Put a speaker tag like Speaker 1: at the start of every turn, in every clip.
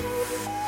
Speaker 1: Música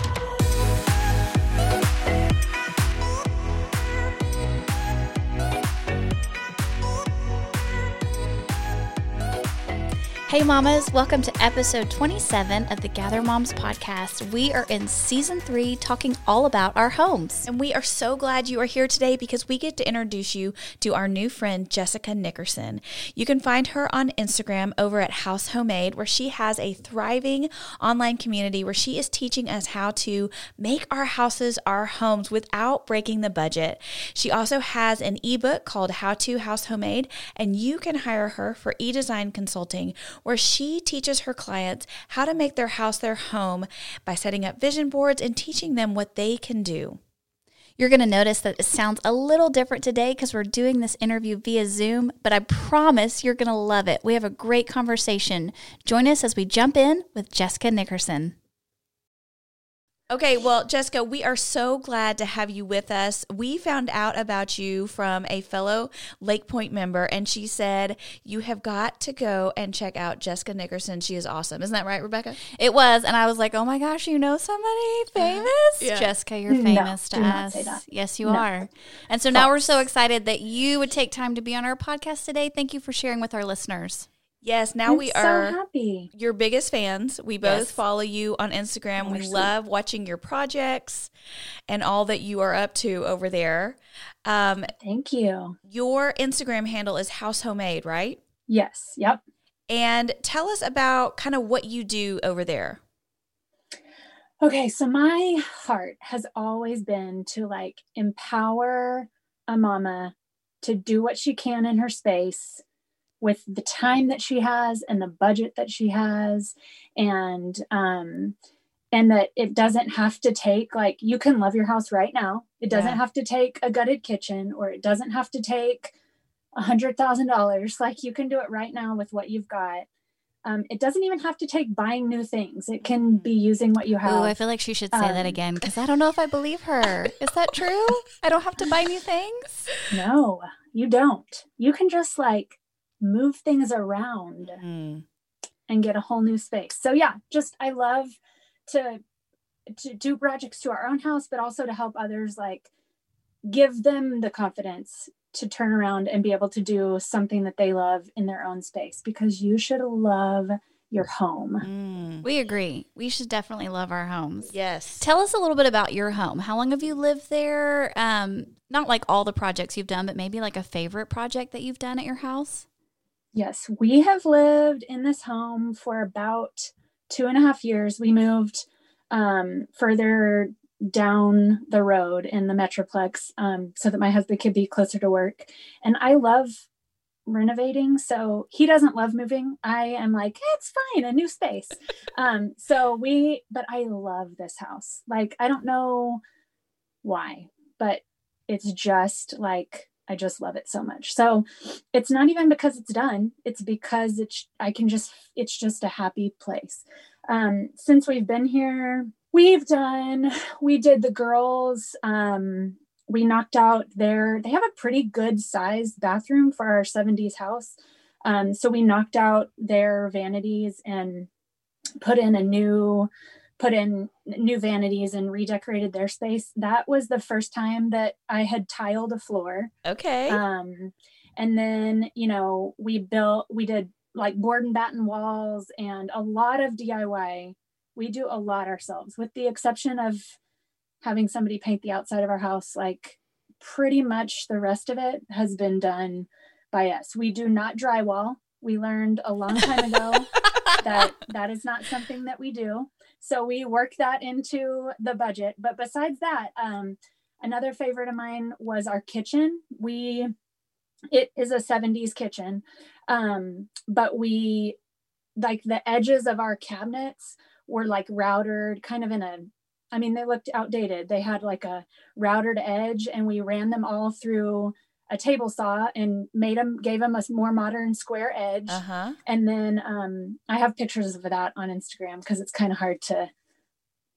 Speaker 2: Hey, mamas, welcome to episode 27 of the Gather Moms podcast. We are in season three talking all about our homes.
Speaker 1: And we are so glad you are here today because we get to introduce you to our new friend, Jessica Nickerson. You can find her on Instagram over at House Homemade, where she has a thriving online community where she is teaching us how to make our houses our homes without breaking the budget. She also has an ebook called How to House Homemade, and you can hire her for e design consulting where she teaches her clients how to make their house their home by setting up vision boards and teaching them what they can do.
Speaker 2: You're going to notice that it sounds a little different today because we're doing this interview via Zoom, but I promise you're going to love it. We have a great conversation. Join us as we jump in with Jessica Nickerson.
Speaker 1: Okay, well, Jessica, we are so glad to have you with us. We found out about you from a fellow Lake Pointe member, and she said you have got to go and check out Jessica Nickerson. She is awesome. Isn't that right, Rebecca?
Speaker 2: It was. And I was like, oh my gosh, you know somebody uh-huh. famous? Yeah. Jessica, you're famous
Speaker 3: no,
Speaker 2: to us. Yes, you no. are. And so now we're so excited that you would take time to be on our podcast today. Thank you for sharing with our listeners.
Speaker 1: Yes, now
Speaker 3: I'm
Speaker 1: we
Speaker 3: so
Speaker 1: are
Speaker 3: happy.
Speaker 1: your biggest fans. We both
Speaker 2: Yes.
Speaker 1: follow you on Instagram. we
Speaker 3: Awesome.
Speaker 1: love watching your projects and all that you are up to over there. Um,
Speaker 3: Thank you.
Speaker 1: your Instagram handle is House Homemade, right?
Speaker 3: Yes. Yep.
Speaker 1: And tell us about kind of what you do over there.
Speaker 3: Okay. So my heart has always been to like empower a mama to do what she can in her space with the time that she has and the budget that she has and um and that it doesn't have to take like you can love your house right now it doesn't
Speaker 1: Yeah.
Speaker 3: have to take a gutted kitchen or it doesn't have to take a hundred thousand dollars like you can do it right now with what you've got um, it doesn't even have to take buying new things it can be using what you have
Speaker 2: Oh, I feel like she should say that
Speaker 3: Um,
Speaker 2: again because I don't know if I believe her. Is that true? I don't have to buy new things?
Speaker 3: no you don't you can just like move things around
Speaker 1: Mm.
Speaker 3: and get a whole new space. So yeah, just I love to to do projects to our own house, but also to help others like give them the confidence to turn around and be able to do something that they love in their own space because you should love your home.
Speaker 1: Mm.
Speaker 2: We agree. We should definitely love our homes.
Speaker 1: Yes.
Speaker 2: Tell us a little bit about your home. How long have you lived there? Um, not like all the projects you've done, but maybe like a favorite project that you've done at your house.
Speaker 3: Yes, we have lived in this home for about two and a half years. We moved um, further down the road in the Metroplex um, so that my husband could be closer to work. And I love renovating. So he doesn't love moving. I am like, "Eh, it's fine, a new space. um, so we, but I love this house. Like, I don't know why, but it's just like, I just love it so much. So it's not even because it's done it's because it's i can just it's just a happy place um since we've been here we've done we did the girls um we knocked out their they have a pretty good sized bathroom for our 70s house um so we knocked out their vanities and put in a new put in new vanities and redecorated their space. That was the first time that i had tiled a floor.
Speaker 1: Okay.
Speaker 3: um and then you know we built we did like board and batten walls and a lot of diy we do a lot ourselves with the exception of having somebody paint the outside of our house. Like pretty much the rest of it has been done by us. We do not drywall. We learned a long time ago that that is not something that we do so we work that into the budget. But besides that um another favorite of mine was our kitchen. We it is a 70s kitchen. Um but we like the edges of our cabinets were like routered kind of in a I mean, they looked outdated. They had like a routed edge, and we ran them all through a table saw and made them, gave them a more modern square edge.
Speaker 1: Uh-huh.
Speaker 3: And then um, I have pictures of that on Instagram because it's kind of hard to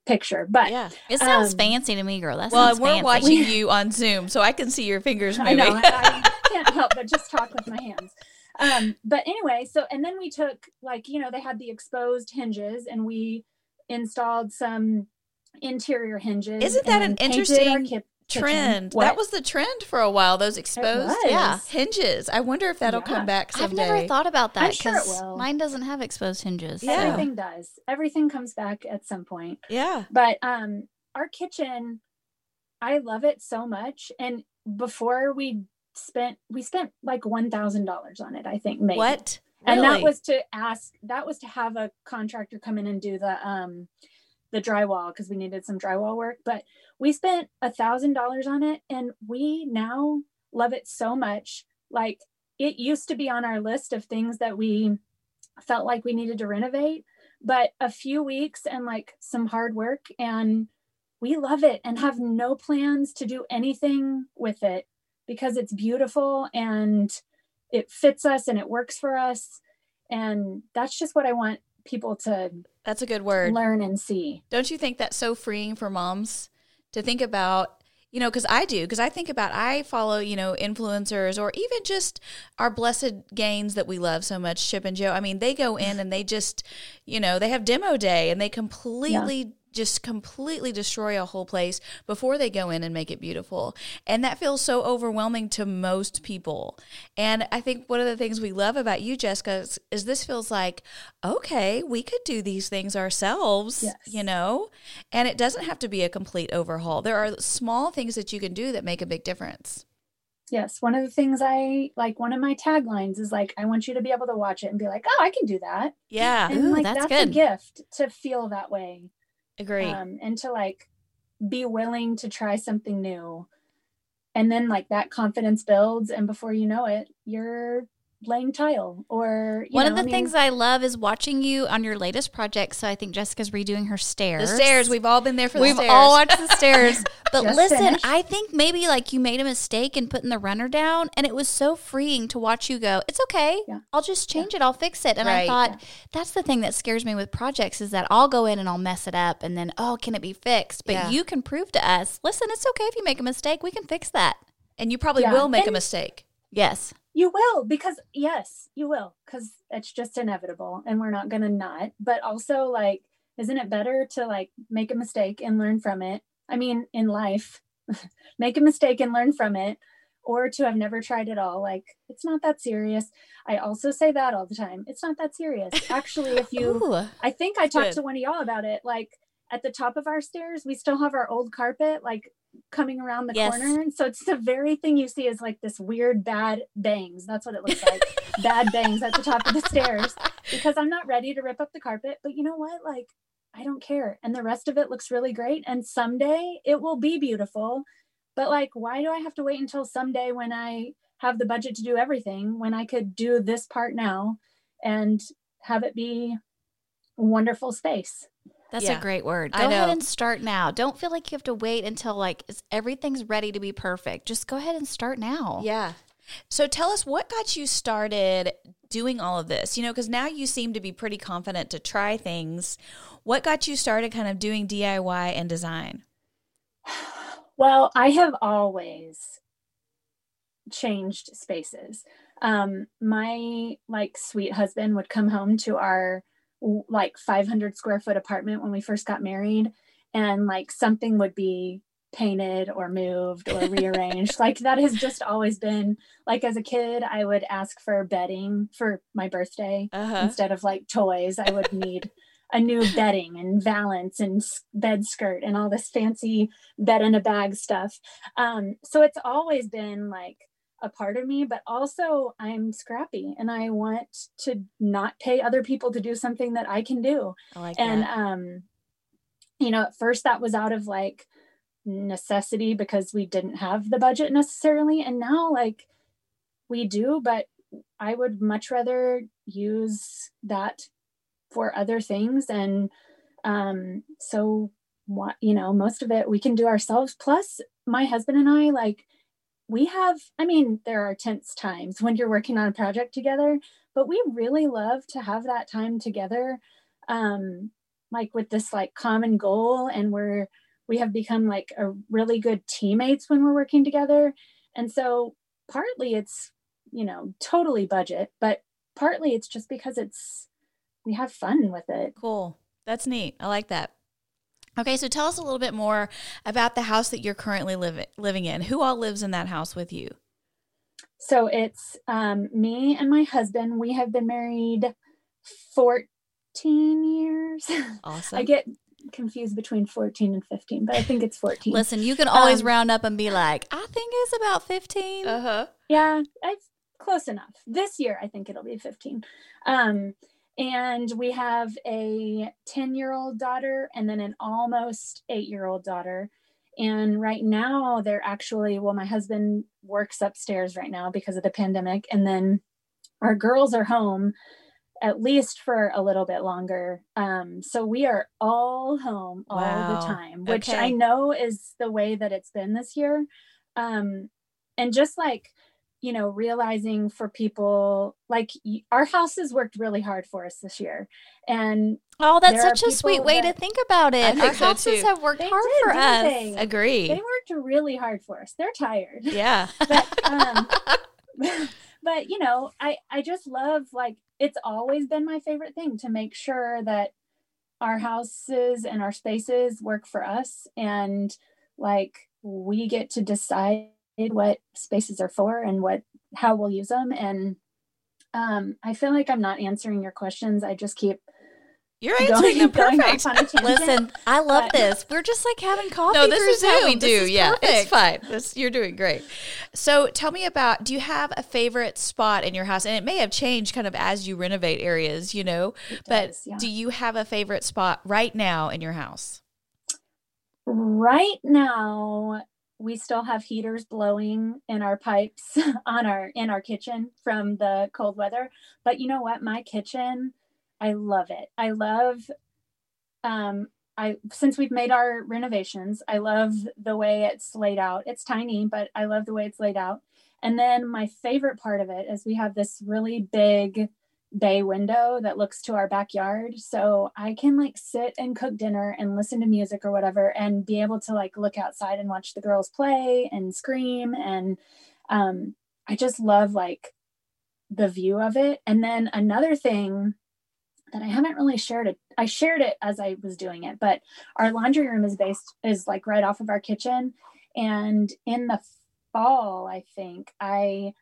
Speaker 3: picture. But
Speaker 1: Yeah.
Speaker 2: It sounds
Speaker 3: Um,
Speaker 2: fancy to me, girl. That
Speaker 1: Well,
Speaker 2: sounds
Speaker 1: we're
Speaker 2: fancy.
Speaker 1: watching you on Zoom, so I can see your fingers
Speaker 3: I
Speaker 1: moving.
Speaker 3: know I, I can't help but just talk with my hands. Um, but anyway, so and then we took like you know they had the exposed hinges and we installed some interior hinges.
Speaker 1: Isn't that an
Speaker 3: then painted our
Speaker 1: interesting
Speaker 3: ki- kitchen.
Speaker 1: Trend.
Speaker 3: What?
Speaker 1: That was the trend for a while. Those exposed yeah, hinges. I wonder if that'll
Speaker 3: Yeah.
Speaker 1: come back
Speaker 2: I've never thought about that because
Speaker 3: will.
Speaker 2: mine doesn't have exposed hinges.
Speaker 1: Yeah.
Speaker 2: so-
Speaker 3: everything does. Everything comes back at some point.
Speaker 1: yeah.
Speaker 3: But um, our kitchen, I love it so much. And before we spent, we spent like one thousand dollars on it. I think maybe.
Speaker 1: What?
Speaker 3: and that was to ask that was to have a contractor come in and do the um the drywall because we needed some drywall work but we spent a thousand dollars on it and we now love it so much. Like it used to be on our list of things that we felt like we needed to renovate but a few weeks and like some hard work and we love it and have no plans to do anything with it because it's beautiful and it fits us and it works for us and that's just what i want people to
Speaker 1: That's a good word.
Speaker 3: learn and see
Speaker 1: Don't you think that's so freeing for moms to think about, you know, because I do, because I think about, I follow, you know, influencers or even just our blessed Gaines that we love so much, Chip and Joe. I mean, they go in and they just, you know, they have demo day and they completely. Just completely destroy a whole place before they go in and make it beautiful. And that feels so overwhelming to most people. And I think one of the things we love about you, Jessica, is, is this feels like, okay, we could do these things ourselves,
Speaker 3: Yes.
Speaker 1: you know? And it doesn't have to be a complete overhaul. There are small things that you can do that make a big difference.
Speaker 3: yes one of the things i like one of my taglines is like i want you to be able to watch it and be like oh i can do that
Speaker 1: Yeah,
Speaker 3: and
Speaker 2: Ooh,
Speaker 3: like
Speaker 2: that's
Speaker 3: that's, a gift to feel that way
Speaker 1: agree.
Speaker 3: um, and to like be willing to try something new and then like that confidence builds and before you know it you're laying tile or you
Speaker 2: One
Speaker 3: know,
Speaker 2: of the
Speaker 3: I mean,
Speaker 2: things I love is watching you on your latest project. So I think Jessica's redoing her stairs
Speaker 1: the
Speaker 2: stairs.
Speaker 1: stairs, we've all been there for
Speaker 2: We've
Speaker 1: the stairs.
Speaker 2: all watched the stairs. But
Speaker 3: Just
Speaker 2: listen,
Speaker 3: finished.
Speaker 2: I think maybe like you made a mistake in putting the runner down, and it was so freeing to watch you go, It's okay.
Speaker 3: Yeah.
Speaker 2: I'll just change it. I'll fix it. And I
Speaker 1: Right.
Speaker 2: thought that's the thing that scares me with projects is that I'll go in and I'll mess it up, and then, oh, can it be fixed? But
Speaker 1: Yeah.
Speaker 2: you can prove to us, listen, it's okay if you make a mistake. We can fix that.
Speaker 1: and you probably
Speaker 3: Yeah.
Speaker 1: will make a mistake.
Speaker 2: Yes.
Speaker 3: You will because yes, you will because it's just inevitable and we're not going to not. But also like isn't it better to like make a mistake and learn from it? I mean, in life, make a mistake and learn from it or to have never tried at all. Like it's not that serious. I also say that all the time. It's not that serious. Actually, if you
Speaker 2: Ooh.
Speaker 3: I think I talked
Speaker 1: Good.
Speaker 3: to one of y'all about it. Like at the top of our stairs, we still have our old carpet like coming around the
Speaker 2: Yes.
Speaker 3: corner. And so it's the very thing you see is like this weird bad bangs. That's what it looks like. bad bangs at the top of the stairs. Because I'm not ready to rip up the carpet. But you know what? Like I don't care. And the rest of it looks really great. And someday it will be beautiful. But like, why do I have to wait until someday when I have the budget to do everything when I could do this part now and have it be a wonderful space?
Speaker 2: That's
Speaker 1: Yeah.
Speaker 2: a great word.
Speaker 1: I
Speaker 2: Go ahead and start now. Don't feel like you have to wait until like everything's ready to be perfect. Just go ahead and start now.
Speaker 1: Yeah. So tell us what got you started doing all of this? You know, because now you seem to be pretty confident to try things. What got you started kind of doing DIY and design?
Speaker 3: Well, I have always changed spaces. Um, my like sweet husband would come home to our w- like 500 square foot apartment when we first got married, and like something would be painted or moved or rearranged. like that has just always been like as a kid, I would ask for bedding for my birthday
Speaker 1: Uh huh.
Speaker 3: instead of like toys i would need a new bedding and valance and bed skirt and all this fancy bed in a bag stuff um, so it's always been like a part of me but also i'm scrappy and i want to not pay other people to do something that i can do
Speaker 1: I like
Speaker 3: and
Speaker 1: that.
Speaker 3: um you know at first that was out of like necessity because we didn't have the budget necessarily and now like we do but i would much rather use that for other things and um so what you know most of it we can do ourselves plus my husband and i like we have i mean there are tense times when you're working on a project together but we really love to have that time together um like with this like common goal and we're we have become like a really good teammates when we're working together and so partly it's you know totally budget but partly it's just because it's we have fun with it
Speaker 1: Cool. That's neat. I like that. Okay, so tell us a little bit more about the house that you're currently living living in. Who all lives in that house with you?
Speaker 3: so it's um, me and my husband we have been married 14 years
Speaker 1: Awesome.
Speaker 3: i get confused between 14 and 15 but i think it's 14
Speaker 2: Listen, you can always
Speaker 3: Um,
Speaker 2: round up and be like, I think it's about 15.
Speaker 1: Uh huh.
Speaker 3: yeah it's close enough this year i think it'll be 15 um, and we have a 10 year old daughter and then an almost eight year old daughter. And right now they're actually well my husband works upstairs right now because of the pandemic. And then our girls are home at least for a little bit longer. Um, so we are all home all
Speaker 1: Wow.
Speaker 3: the time which i know is the way that it's been this year. Um, and just like you know realizing for people like y- our houses worked really hard for us this year and
Speaker 2: Oh, that's such a sweet
Speaker 3: people
Speaker 2: way to think about it.
Speaker 1: think
Speaker 2: Our
Speaker 1: so,
Speaker 2: houses
Speaker 1: too.
Speaker 2: have worked
Speaker 3: They
Speaker 2: hard
Speaker 3: did,
Speaker 2: for us.
Speaker 3: they?
Speaker 1: Agree.
Speaker 3: they worked really hard for us they're tired
Speaker 1: yeah.
Speaker 3: but um but you know i i just love like it's always been my favorite thing to make sure that our houses and our spaces work for us and like we get to decide what spaces are for and what how we'll use them and um i feel like i'm not answering your questions i just keep
Speaker 1: You're answering them perfect.
Speaker 3: off on a tangent.
Speaker 2: Listen, I love
Speaker 3: But-
Speaker 2: this. We're just like having coffee.
Speaker 1: No, this
Speaker 2: through
Speaker 1: is how we do.
Speaker 2: This is
Speaker 1: yeah, it's fine. This, you're doing great. So, tell me about. Do you have a favorite spot in your house? And it may have changed kind of as you renovate areas, you know. but
Speaker 3: does, yeah.
Speaker 1: do you have a favorite spot right now in your house?
Speaker 3: right now we still have heaters blowing in our pipes on our in our kitchen from the cold weather. But you know what? My kitchen i love it. I love um i since we've made our renovations i love the way it's laid out. It's tiny but i love the way it's laid out. And then my favorite part of it is we have this really big bay window that looks to our backyard. So i can like sit and cook dinner and listen to music or whatever and be able to like look outside and watch the girls play and scream. And um i just love like the view of it. And then another thing that i haven't really shared it i shared it as i was doing it but our laundry room is based is like right off of our kitchen. And in the fall i think i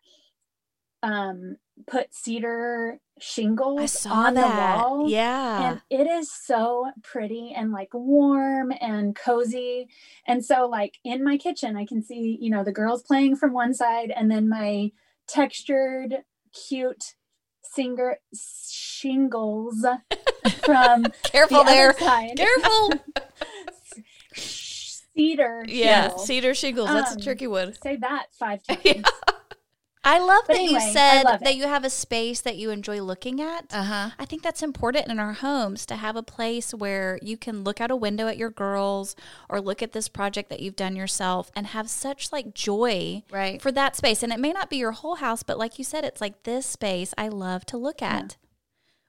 Speaker 3: um put cedar shingles on
Speaker 1: that.
Speaker 3: the wall
Speaker 1: Yeah.
Speaker 3: and it is so pretty and like warm and cozy and so like in my kitchen i can see you know the girls playing from one side and then my textured cute singer shingles from
Speaker 2: Careful
Speaker 3: the
Speaker 2: there.
Speaker 3: other side
Speaker 2: Careful.
Speaker 3: cedar
Speaker 1: yeah. Cedar shingles. That's
Speaker 3: Um,
Speaker 1: a tricky one.
Speaker 3: say that five times
Speaker 1: Yeah.
Speaker 2: I love
Speaker 3: But
Speaker 2: that
Speaker 3: anyway,
Speaker 2: you said that you have a space that you enjoy looking at.
Speaker 1: Uh huh.
Speaker 2: I think that's important in our homes to have a place where you can look out a window at your girls or look at this project that you've done yourself and have such like joy
Speaker 1: Right.
Speaker 2: for that space. And it may not be your whole house, but like you said, it's like this space I love to look at.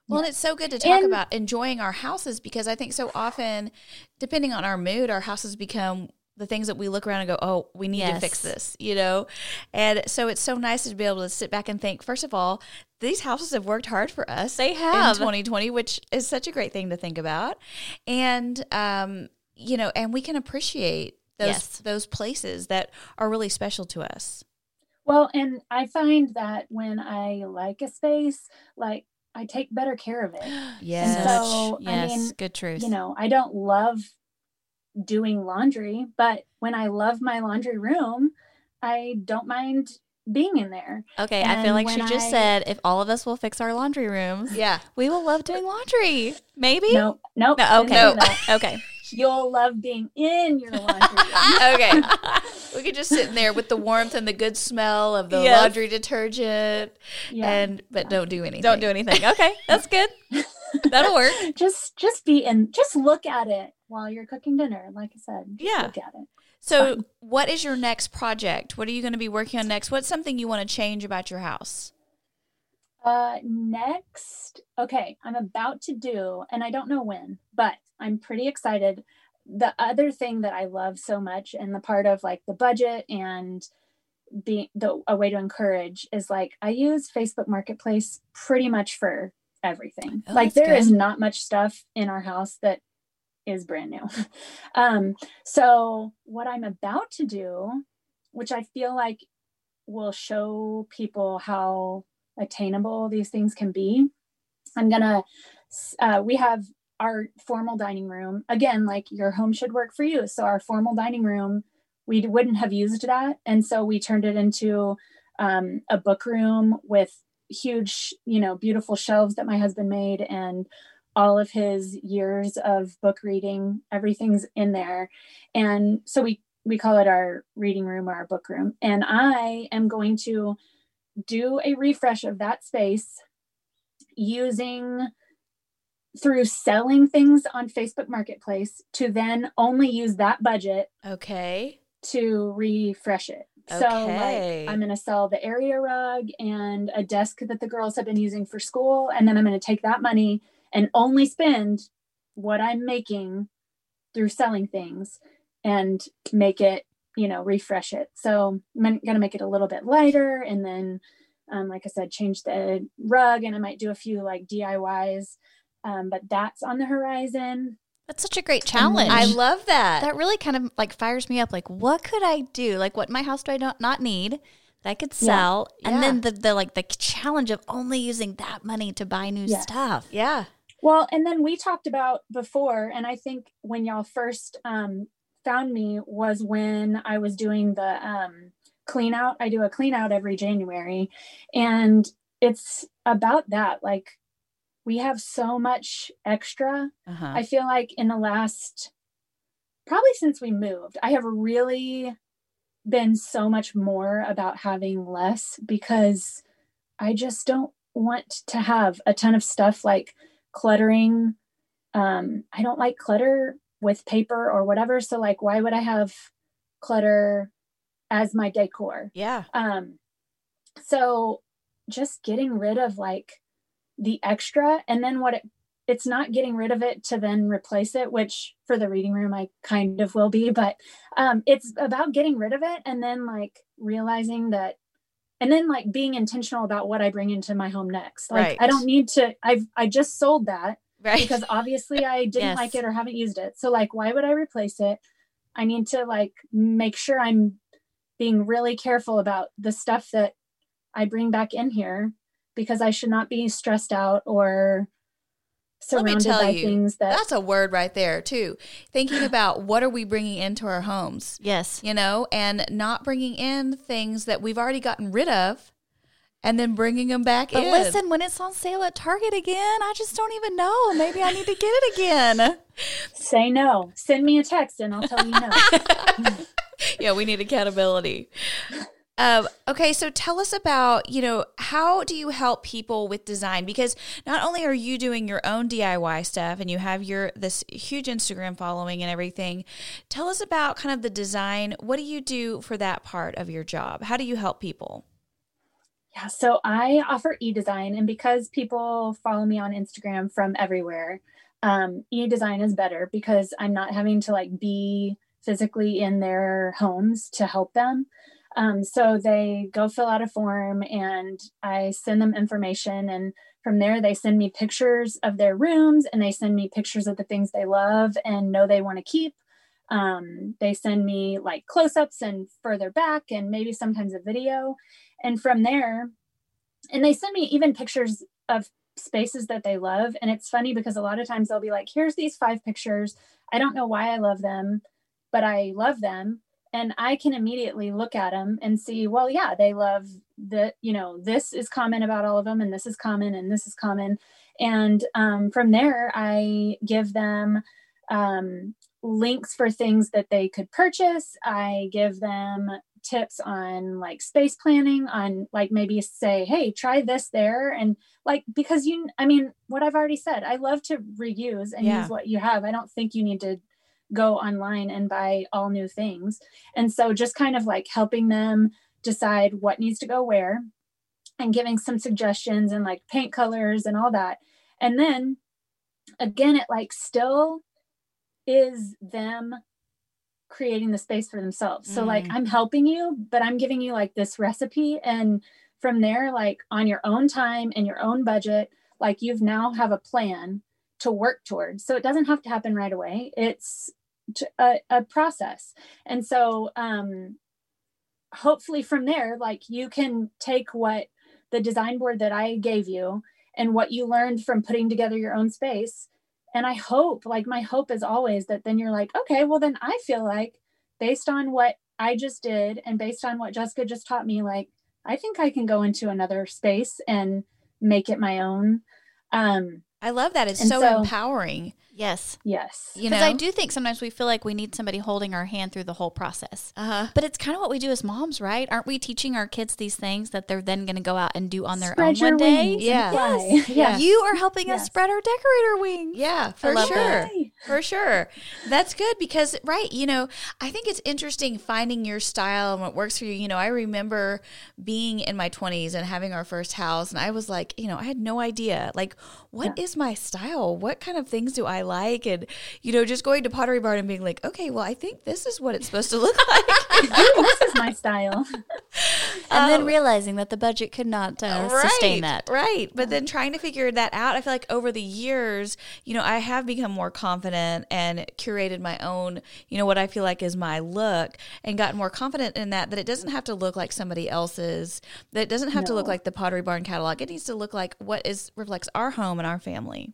Speaker 1: Well, and it's so good to talk
Speaker 3: And-
Speaker 1: about enjoying our houses because I think so often, depending on our mood, our houses become the things that we look around and go, oh, we need to fix this, you know? And so it's so nice to be able to sit back and think, first of all, these houses have worked hard for us.
Speaker 2: They
Speaker 1: In
Speaker 2: have.
Speaker 1: 2020, which is such a great thing to think about. And, um, you know, and we can appreciate those,
Speaker 2: Yes.
Speaker 1: those places that are really special to us.
Speaker 3: Well, and I find that when I like a space, like I take better care of it.
Speaker 1: Yes.
Speaker 3: So, I mean,
Speaker 2: good truth.
Speaker 3: You know, I don't love doing laundry, but when I love my laundry room, I don't mind being in there.
Speaker 2: okay, I feel like she just
Speaker 3: I-
Speaker 2: said if all of us will fix our laundry rooms,
Speaker 1: Yeah.
Speaker 2: we will love doing laundry. Maybe?
Speaker 3: Nope, nope.
Speaker 2: No, okay.
Speaker 3: do.
Speaker 2: Okay.
Speaker 3: You'll love being in your laundry room.
Speaker 1: okay. We could just sit in there with the warmth and the good smell of the
Speaker 2: Yes.
Speaker 1: laundry detergent,
Speaker 3: Yeah.
Speaker 1: and but don't do anything.
Speaker 2: Don't do anything. Okay, that's good.
Speaker 1: That'll work.
Speaker 3: just just be in just look at it while you're cooking dinner. Like I said, just
Speaker 1: Yeah.
Speaker 3: look at it.
Speaker 1: So,
Speaker 3: Fine.
Speaker 1: what is your next project? What are you going to be working on next? What's something you want to change about your house?
Speaker 3: Uh, next, okay, I'm about to do, and I don't know when, but I'm pretty excited. The other thing that I love so much, and the part of like the budget and being the a way to encourage is like I use Facebook Marketplace pretty much for everything.
Speaker 1: Oh,
Speaker 3: like there is
Speaker 1: good.
Speaker 3: not much stuff in our house that is brand new. um, so what I'm about to do, which I feel like will show people how attainable these things can be. I'm gonna, uh, we have our formal dining room again, like your home should work for you. So our formal dining room, we wouldn't have used that, and so we turned it into um, a book room with huge, you know, beautiful shelves that my husband made and all of his years of book reading everything's in there and so we we call it our reading room or our book room and i am going to do a refresh of that space using through selling things on Facebook Marketplace to then only use that budget
Speaker 1: Okay.
Speaker 3: to refresh it. So
Speaker 1: Okay.
Speaker 3: like I'm going to sell the area rug and a desk that the girls have been using for school and then I'm going to take that money and only spend what I'm making through selling things and make it, you know, refresh it. So I'm going to make it a little bit lighter and then um, like I said, change the rug and I might do a few like DIYs. Um, but that's on the horizon.
Speaker 2: That's such a great challenge.
Speaker 1: I love that.
Speaker 2: that really kind of like fires me up. Like, what could I do? Like, what in my house do I not, not need that I could
Speaker 3: Yeah.
Speaker 2: sell? And
Speaker 1: Yeah.
Speaker 2: then the, the like the challenge of only using that money to buy new
Speaker 3: Yes.
Speaker 2: stuff.
Speaker 1: yeah.
Speaker 3: Well, and then we talked about before, and I think when y'all first um, found me was when I was doing the um, clean out. I do a clean out every January, and it's about that. Like, we have so much extra.
Speaker 1: Uh-huh.
Speaker 3: I feel like in the last, probably since we moved, I have really been so much more about having less because I just don't want to have a ton of stuff like cluttering. Um, I don't like clutter with paper or whatever. So, like, why would I have clutter as my decor?
Speaker 1: yeah.
Speaker 3: Um, so just getting rid of like the extra and then what it it's not getting rid of it to then replace it, which for the reading room I kind of will be, but um it's about getting rid of it and then like realizing that and then like being intentional about what I bring into my home next. Like
Speaker 1: Right.
Speaker 3: I don't need to I've I just sold that
Speaker 1: Right.
Speaker 3: because obviously I didn't
Speaker 2: Yes.
Speaker 3: like it or haven't used it. So like why would I replace it? I need to like make sure I'm being really careful about the stuff that I bring back in here because I should not be stressed out or
Speaker 1: Let me tell
Speaker 3: by
Speaker 1: you,
Speaker 3: things that
Speaker 1: That's a word right there, too. Thinking about what are we bringing into our homes,
Speaker 2: Yes.
Speaker 1: you know, and not bringing in things that we've already gotten rid of and then bringing them back
Speaker 2: But
Speaker 1: in.
Speaker 2: listen, when it's on sale at Target again, I just don't even know. Maybe I need to get it again.
Speaker 3: say no. Send me a text and I'll tell you no.
Speaker 1: yeah, we need accountability. Um, okay, so tell us about, you know, how do you help people with design? Because not only are you doing your own DIY stuff and you have your this huge Instagram following and everything, tell us about kind of the design. What do you do for that part of your job? How do you help people?
Speaker 3: Yeah, so I offer e-design, and because people follow me on Instagram from everywhere, um, e-design is better because I'm not having to like be physically in their homes to help them. Um, so they go fill out a form, and I send them information, and from there they send me pictures of their rooms, and they send me pictures of the things they love and know they want to keep. Um, they send me like close-ups and further back, and maybe sometimes a video. And from there and they send me even pictures of spaces that they love. And it's funny because a lot of times they'll be like here's these five pictures. I don't know why i love them but i love them and i can immediately look at them and see well yeah they love the you know this is common about all of them and this is common and this is common. And um, from there i give them um, links for things that they could purchase. I give them tips on like space planning on like maybe say hey try this there and like because you i mean what i've already said i love to reuse and
Speaker 1: Yeah.
Speaker 3: use what you have. I don't think you need to go online and buy all new things and so just kind of like helping them decide what needs to go where and giving some suggestions and like paint colors and all that and then again it like still is them creating the space for themselves. So like
Speaker 1: Mm.
Speaker 3: I'm helping you, but I'm giving you like this recipe and from there like on your own time and your own budget, like you've now have a plan to work towards. So it doesn't have to happen right away. It's a, a process. And so um hopefully from there like you can take what the design board that I gave you and what you learned from putting together your own space and i hope like my hope is always that then you're like okay well then i feel like based on what i just did and based on what jessica just taught me like i think i can go into another space and make it my own um
Speaker 1: I love that. It's so,
Speaker 3: so-
Speaker 1: empowering.
Speaker 2: Yes.
Speaker 3: yes
Speaker 1: You
Speaker 2: Because
Speaker 1: know,
Speaker 2: I do think sometimes we feel like we need somebody holding our hand through the whole process.
Speaker 1: Uh huh.
Speaker 2: But it's kind of what we do as moms, right? Aren't we teaching our kids these things that they're then going to go out and do on their
Speaker 3: Spread
Speaker 2: own
Speaker 3: your
Speaker 2: one day?
Speaker 3: and
Speaker 1: Yeah.
Speaker 3: fly.
Speaker 2: Yes.
Speaker 3: yeah
Speaker 2: You are helping us spread our decorator wings.
Speaker 1: Yeah, for sure.
Speaker 2: that.
Speaker 1: For sure. That's good because, right, you know, I think it's interesting finding your style and what works for you. You know, I remember being in my 20s and having our first house, and I was like, you know, I had no idea. Like, what is my style? What kind of things do I like? And, you know, just going to Pottery Barn and being like, okay, well, I think this is what it's supposed to look like.
Speaker 3: this is my style
Speaker 2: And then
Speaker 1: Um,
Speaker 2: realizing that the budget could not uh, sustain that.
Speaker 1: Right. But then trying to figure that out, I feel like over the years, you know, I have become more confident and curated my own, you know, what I feel like is my look and gotten more confident in that, that it doesn't have to look like somebody else's, that it doesn't have to look like the Pottery Barn catalog. It needs to look like what is reflects our home and our family.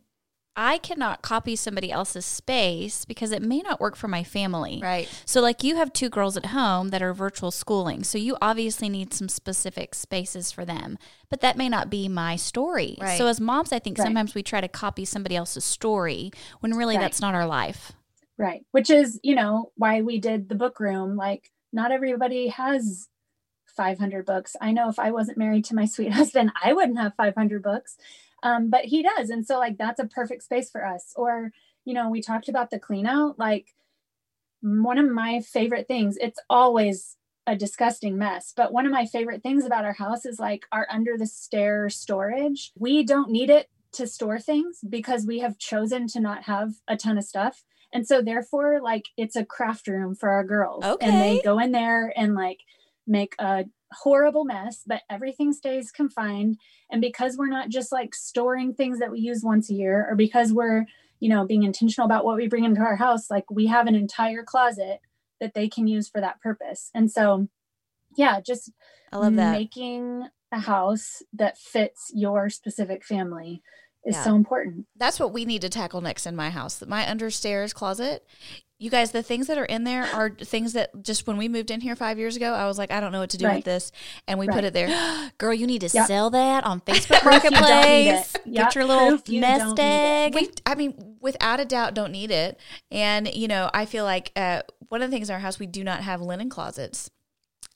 Speaker 2: I cannot copy somebody else's space because it may not work for my family.
Speaker 1: Right.
Speaker 2: So, like, you have two girls at home that are virtual schooling. So, you obviously need some specific spaces for them, but that may not be my story.
Speaker 1: Right.
Speaker 2: So, as moms, I think
Speaker 3: Right.
Speaker 2: sometimes we try to copy somebody else's story when really
Speaker 3: Right.
Speaker 2: that's not our life.
Speaker 3: right which is you know why we did the book room like not everybody has 500 books i know if i wasn't married to my sweet husband i wouldn't have 500 books um, but he does. And so like that's a perfect space for us. Or you know we talked about the clean out like one of my favorite things it's always a disgusting mess but one of my favorite things about our house is like our under the stair storage. We don't need it to store things because we have chosen to not have a ton of stuff. And so therefore like it's a craft room for our girls. And they go in there and like make a horrible mess but everything stays confined and because we're not just like storing things that we use once a year or because we're you know being intentional about what we bring into our house like we have an entire closet that they can use for that purpose and so yeah just
Speaker 1: I love that.
Speaker 3: making a house that fits your specific family is
Speaker 1: Yeah.
Speaker 3: so important
Speaker 1: That's what we need to tackle next in my house. My understairs closet. You guys, the things that are in there are things that just when we moved in here five years ago, I was like, I don't know what to do
Speaker 3: Right.
Speaker 1: with this, and we put it there.
Speaker 2: Girl, you need to
Speaker 3: Yep.
Speaker 2: sell that on Facebook
Speaker 3: Proof you
Speaker 2: Marketplace. Get your little
Speaker 3: you
Speaker 2: nest
Speaker 3: don't need it.
Speaker 2: egg.
Speaker 1: We, I mean, without a doubt, don't need it. And you know, I feel like uh, one of the things in our house we do not have linen closets,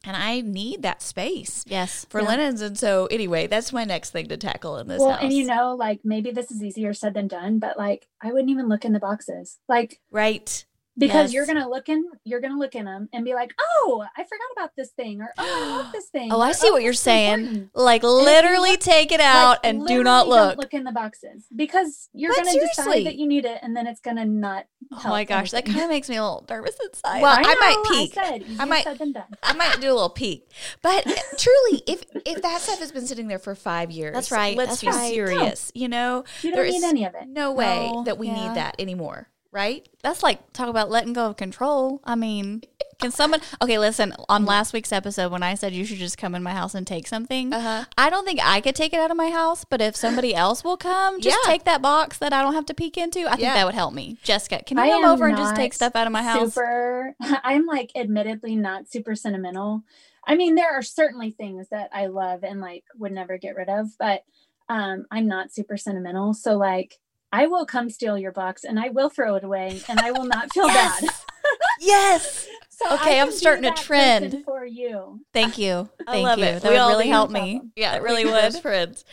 Speaker 1: and I need that space
Speaker 2: yes.
Speaker 1: for
Speaker 3: Yeah.
Speaker 1: linens. And so, anyway, that's my next thing to tackle in this
Speaker 3: well
Speaker 1: house.
Speaker 3: and you know like maybe this is easier said than done but like i wouldn't even look in the boxes like
Speaker 1: right?
Speaker 3: Because
Speaker 2: Yes.
Speaker 3: you're gonna look in you're gonna look in them and be like oh i forgot about this thing or oh i love this thing
Speaker 2: Oh, I
Speaker 3: or,
Speaker 2: see what oh,
Speaker 3: you're
Speaker 2: saying.
Speaker 3: important."
Speaker 2: Like literally
Speaker 3: look-
Speaker 2: take it out
Speaker 3: Like,
Speaker 2: and do not
Speaker 3: literally don't
Speaker 2: look.
Speaker 3: look in the boxes because you're
Speaker 1: But
Speaker 3: gonna
Speaker 1: seriously.
Speaker 3: decide that you need it and then it's gonna not
Speaker 2: Oh my gosh, that kind of makes me a little nervous inside.
Speaker 1: Well, I might peek.
Speaker 3: I said, easier
Speaker 1: might-
Speaker 3: said done.
Speaker 1: I might do a little peek, but eh, truly, if if that stuff has been sitting there for five years,
Speaker 2: That's right,
Speaker 1: Let's
Speaker 2: that's
Speaker 1: be
Speaker 2: right.
Speaker 1: serious. You know,
Speaker 3: You don't need
Speaker 1: is
Speaker 3: any of it.
Speaker 1: no way
Speaker 2: No,
Speaker 1: that we
Speaker 2: yeah.
Speaker 1: need that anymore, right?
Speaker 2: That's like talk about letting go of control. I mean, can someone? Okay, listen. On last week's episode, when I said you should just come in my house and take something,
Speaker 1: Uh-huh.
Speaker 2: I don't think I could take it out of my house. But if somebody else will come, just
Speaker 1: Yeah.
Speaker 2: take that box that I don't have to peek into. I think
Speaker 1: Yeah.
Speaker 2: that would help me. Jessica, can you
Speaker 3: I
Speaker 2: come over and just take stuff out of my house?
Speaker 3: Super. I'm like, admittedly, not super sentimental. I mean, there are certainly things that I love and like would never get rid of, but um, I'm not super sentimental. So like, I will come steal your box and I will throw it away and I will not feel bad.
Speaker 1: Yes.
Speaker 3: So
Speaker 2: Okay, I'm starting a trend.
Speaker 3: for you.
Speaker 2: Thank you.
Speaker 1: I love
Speaker 2: you.
Speaker 1: it.
Speaker 2: That
Speaker 1: We
Speaker 2: would really help me.
Speaker 3: problem.
Speaker 1: Yeah,
Speaker 2: it really
Speaker 1: we be best
Speaker 2: would.
Speaker 1: friends.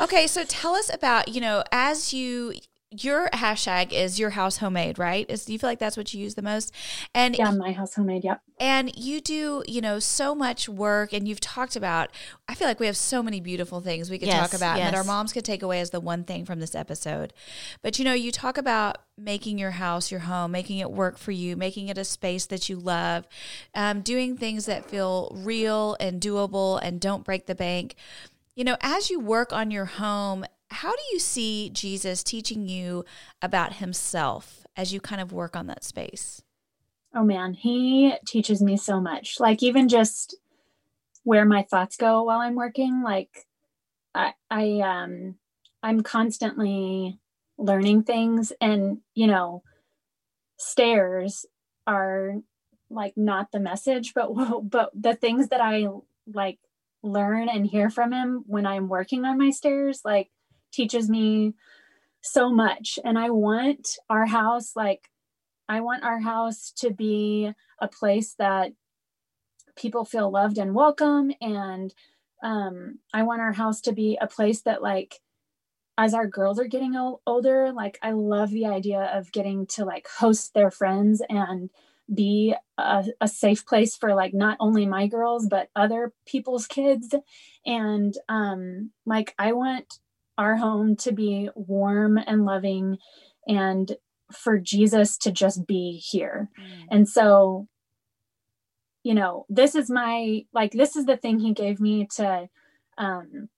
Speaker 1: Okay, so tell us about you know as you your hashtag is your house homemade, right? Is do you feel like that's what you use the most? And
Speaker 3: Yeah, my house homemade. Yep.
Speaker 1: and you do you know so much work and you've talked about i feel like we have so many beautiful things we could
Speaker 2: Yes,
Speaker 1: talk about and that our moms could take away as the one thing from this episode but you know you talk about making your house your home making it work for you making it a space that you love um, doing things that feel real and doable and don't break the bank you know as you work on your home how do you see jesus teaching you about himself as you kind of work on that space
Speaker 3: Oh man, he teaches me so much. Like even just where my thoughts go while I'm working, like I I um I'm constantly learning things and you know stairs are like not the message but but the things that I like learn and hear from him when I'm working on my stairs like teaches me so much and I want our house like I want our house to be a place that people feel loved and welcome. And um, I want our house to be a place that, like, as our girls are getting older, like, I love the idea of getting to like host their friends and be a, a safe place for like not only my girls, but other people's kids. And um, like, I want our home to be warm and loving and for Jesus to just be here. And so, you know, this is my like this is the thing he gave me to um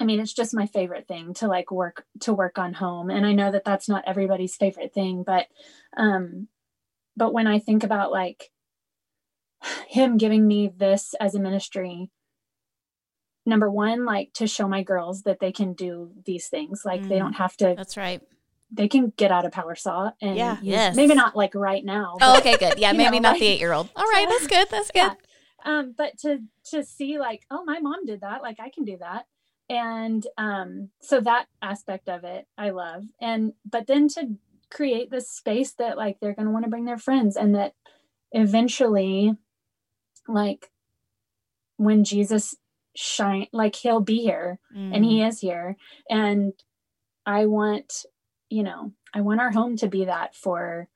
Speaker 3: I mean, it's just my favorite thing to like work to work on home. And I know that that's not everybody's favorite thing, but um but when I think about like him giving me this as a ministry, number one, like to show my girls that they can do these things. Like they
Speaker 2: Mm.
Speaker 3: don't have to
Speaker 2: That's right.
Speaker 3: they can get out a power saw and
Speaker 1: Yeah.
Speaker 3: use-
Speaker 2: Yes.
Speaker 3: maybe not like right now
Speaker 2: Oh, okay, good. Yeah, maybe
Speaker 3: know,
Speaker 2: not
Speaker 3: like-
Speaker 2: the eight year old. All right, that's good. That's good.
Speaker 3: yeah. um but to to see like oh my mom did that like i can do that and um so that aspect of it i love and but then to create this space that like they're going to want to bring their friends and that eventually like when jesus shine like he'll be here and he
Speaker 2: Mm.
Speaker 3: is here and i want you know i want our home to be that for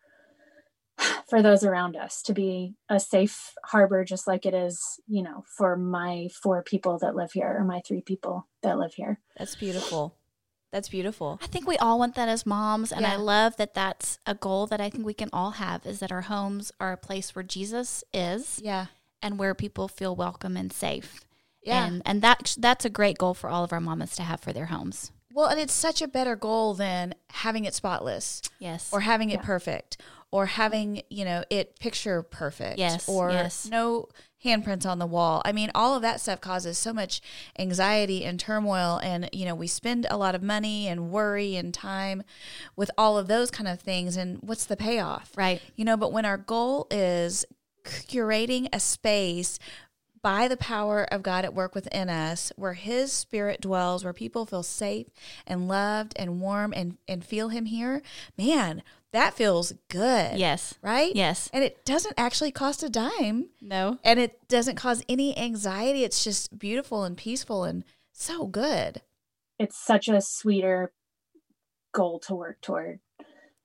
Speaker 3: for those around us to be a safe harbor just like it is you know for my four people that live here or my three people that live here.
Speaker 1: That's beautiful. That's beautiful.
Speaker 2: I think we all want that as moms, and I love that that's a goal that I think we can all have is that our homes are a place where Jesus is
Speaker 1: yeah.
Speaker 2: and where people feel welcome and safe.
Speaker 1: Yeah
Speaker 2: And and that that's a great goal for all of our mamas to have for their homes.
Speaker 1: Well, and it's such a better goal than having it spotless
Speaker 2: Yes.
Speaker 1: or having it
Speaker 3: Yeah.
Speaker 1: perfect or having, you know, it picture perfect
Speaker 2: Yes,
Speaker 1: or
Speaker 2: yes.
Speaker 1: no handprints on the wall. I mean, all of that stuff causes so much anxiety and turmoil and, you know, we spend a lot of money and worry and time with all of those kind of things and what's the payoff?
Speaker 2: right.
Speaker 1: You know, but when our goal is curating a space by the power of God at work within us, where His Spirit dwells, where people feel safe and loved and warm and, and feel Him here, man, that feels good.
Speaker 2: Yes.
Speaker 1: Right?
Speaker 2: Yes.
Speaker 1: And it doesn't actually cost a dime
Speaker 2: No.
Speaker 1: and it doesn't cause any anxiety. It's just beautiful and peaceful and so good.
Speaker 3: it's such a sweeter goal to work toward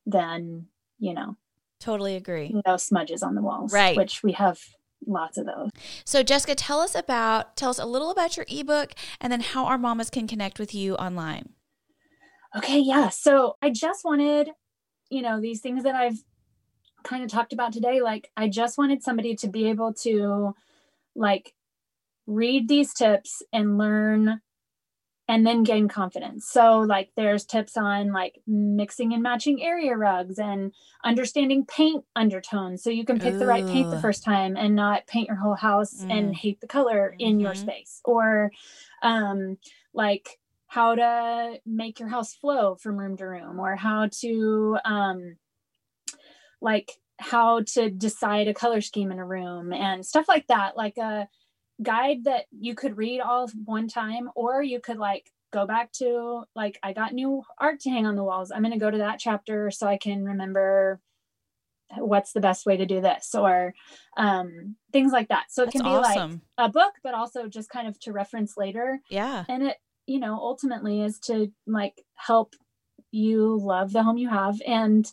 Speaker 3: than you know
Speaker 1: Totally agree.
Speaker 3: no smudges on the walls
Speaker 2: Right.
Speaker 3: which we have lots of those
Speaker 1: So, Jessica, tell us about, tell us a little about your ebook and then how our mamas can connect with you online.
Speaker 3: Okay, yeah. So I just wanted, you know, these things that I've kind of talked about today. Like, I just wanted somebody to be able to, like, read these tips and learn and then gain confidence. So, like, there's tips on like mixing and matching area rugs and understanding paint undertones so you can pick the right paint the first time and not paint your whole house
Speaker 1: Mm.
Speaker 3: and hate the color in your
Speaker 1: Mhm.
Speaker 3: space. Or, um, like, how to make your house flow from room to room or how to um like how to decide a color scheme in a room and stuff like that like a guide that you could read all one time or you could like go back to like i got new art to hang on the walls i'm going to go to that chapter so i can remember what's the best way to do this or um, things like that so it
Speaker 1: That's
Speaker 3: can be
Speaker 1: awesome.
Speaker 3: like a book but also just kind of to reference later
Speaker 1: Yeah.
Speaker 3: and it you know ultimately is to like help you love the home you have and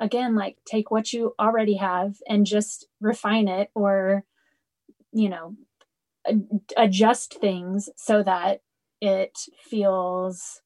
Speaker 3: again like take what you already have and just refine it or you know adjust things so that it feels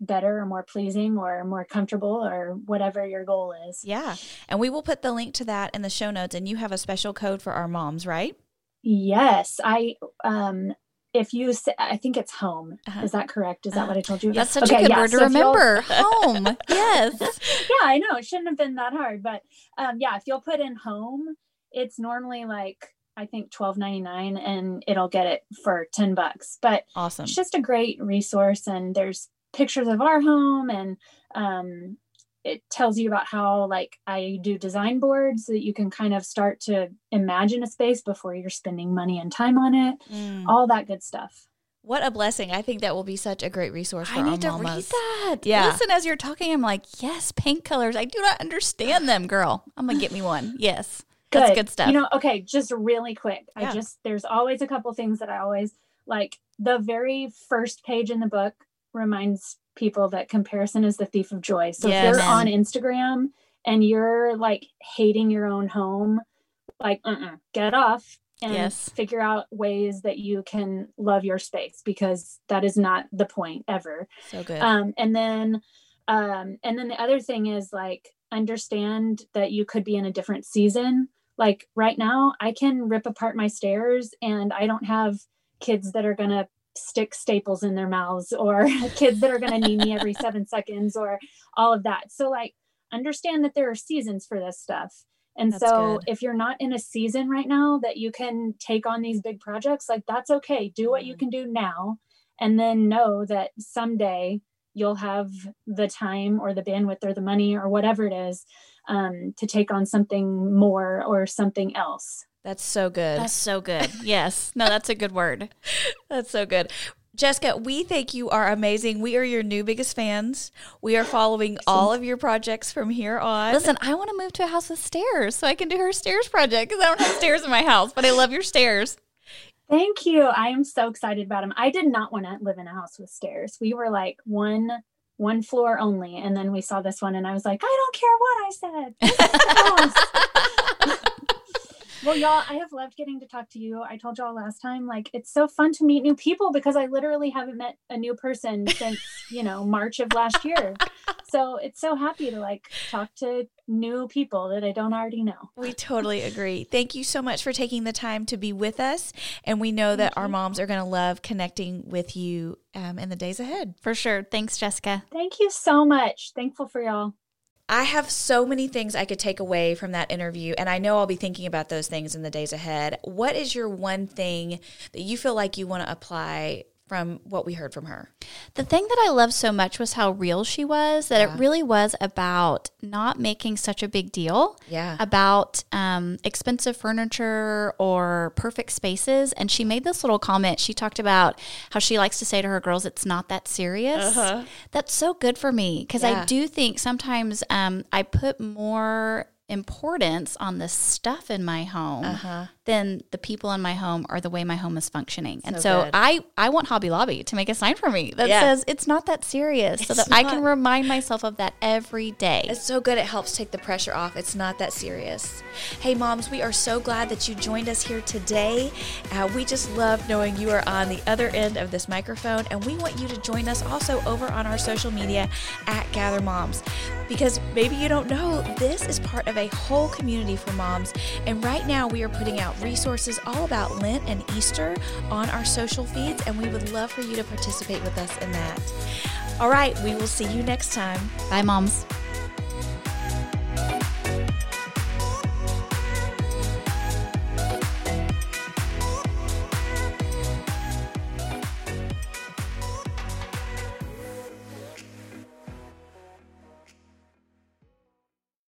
Speaker 3: better or more pleasing or more comfortable or whatever your goal is
Speaker 1: Yeah. And we will put the link to that in the show notes. And you have a special code for our moms, right?
Speaker 3: yes i um if you say i think it's home
Speaker 1: Uh-huh.
Speaker 3: is that correct is that what i told you
Speaker 2: That's such
Speaker 3: Okay,
Speaker 2: a good
Speaker 3: yeah,
Speaker 2: word to
Speaker 3: so
Speaker 2: remember. Home. Yes.
Speaker 3: yeah, I know it shouldn't have been that hard, but um, yeah, if you'll put in home, it's normally like I think twelve ninety nine, and it'll get it for ten bucks. But
Speaker 1: Awesome.
Speaker 3: it's just a great resource, and there's pictures of our home, and um, it tells you about how like I do design boards so that you can kind of start to imagine a space before you're spending money and time on it.
Speaker 1: Mm.
Speaker 3: All that good stuff.
Speaker 1: What a blessing. I think that will be such a great resource for
Speaker 2: I need to read that.
Speaker 1: Yeah.
Speaker 2: Listen, as you're talking, I'm like, yes, paint colors. I do not understand them, girl. I'm gonna get me one. Yes, that's good stuff.
Speaker 3: You know, okay, just really quick.
Speaker 1: Yeah.
Speaker 3: I just there's always a couple things that I always like. The very first page in the book reminds people that comparison is the thief of joy. So
Speaker 1: Yes.
Speaker 3: if you're on Instagram and you're like hating your own home, like uh-uh, get off and
Speaker 1: Yes.
Speaker 3: figure out ways that you can love your space because that is not the point ever
Speaker 1: So good.
Speaker 3: um and then um and then the other thing is like understand that you could be in a different season like right now i can rip apart my stairs and i don't have kids that are going to stick staples in their mouths or kids that are going to need me every 7 seconds or all of that so like understand that there are seasons for this stuff and
Speaker 1: That's
Speaker 3: so
Speaker 1: good.
Speaker 3: if you're not in a season right now that you can take on these big projects like that's okay do what you
Speaker 1: Mhm.
Speaker 3: can do now and then know that someday you'll have the time or the bandwidth or the money or whatever it is um, to take on something more or something else.
Speaker 1: That's so good.
Speaker 2: that's so good. Yes. No, that's a good word.
Speaker 1: That's so good. Jessica, we think you are amazing. We are your new biggest fans. We are following all of your projects from here on.
Speaker 2: Listen, I want to move to a house with stairs so I can do her stairs project because I don't have stairs in my house, but I love your stairs.
Speaker 3: Thank you. I am so excited about them. I did not want to live in a house with stairs. We were like one one floor only, and then we saw this one, and I was like, I don't care what I said. This is the house. Well, y'all, I have loved getting to talk to you. I told y'all last time, like it's so fun to meet new people because I literally haven't met a new person since you know March of last year. So it's so happy to like talk to new people that I don't already know.
Speaker 1: We totally agree. Thank you so much for taking the time to be with us. And we know that
Speaker 3: Thank
Speaker 1: our moms are going to love connecting with you um, in the days ahead.
Speaker 2: For sure. Thanks, Jessica.
Speaker 3: Thank you so much. Thankful for y'all.
Speaker 1: I have so many things I could take away from that interview, and I know I'll be thinking about those things in the days ahead. What is your one thing that you feel like you want to apply from what we heard from her?
Speaker 2: The thing that I loved so much was how real she was, that
Speaker 1: Yeah.
Speaker 2: it really was about not making such a big deal
Speaker 1: Yeah.
Speaker 2: about um, expensive furniture or perfect spaces. And she made this little comment. She talked about how she likes to say to her girls, it's not that serious.
Speaker 1: Uh-huh.
Speaker 2: That's so good for me because
Speaker 1: Yeah.
Speaker 2: I do think sometimes um, I put more importance on the stuff in my home
Speaker 1: Uh-huh.
Speaker 2: Than the people in my home or the way my home is functioning. And
Speaker 1: So
Speaker 2: so
Speaker 1: good.
Speaker 2: I I want Hobby Lobby to make a sign for me that
Speaker 1: Yeah.
Speaker 2: says it's not that serious so
Speaker 1: It's
Speaker 2: that I can remind myself of that every day.
Speaker 1: It's so good. It helps take the pressure off. It's not that serious. Hey, moms, we are so glad that you joined us here today. Uh, we just love knowing you are on the other end of this microphone, and we want you to join us also over on our social media at Gather Moms. Because maybe you don't know, this is part of a whole community for moms. And right now, we are putting out resources all about Lent and Easter on our social feeds, and we would love for you to participate with us in that. All right, we will see you next time.
Speaker 2: Bye, moms.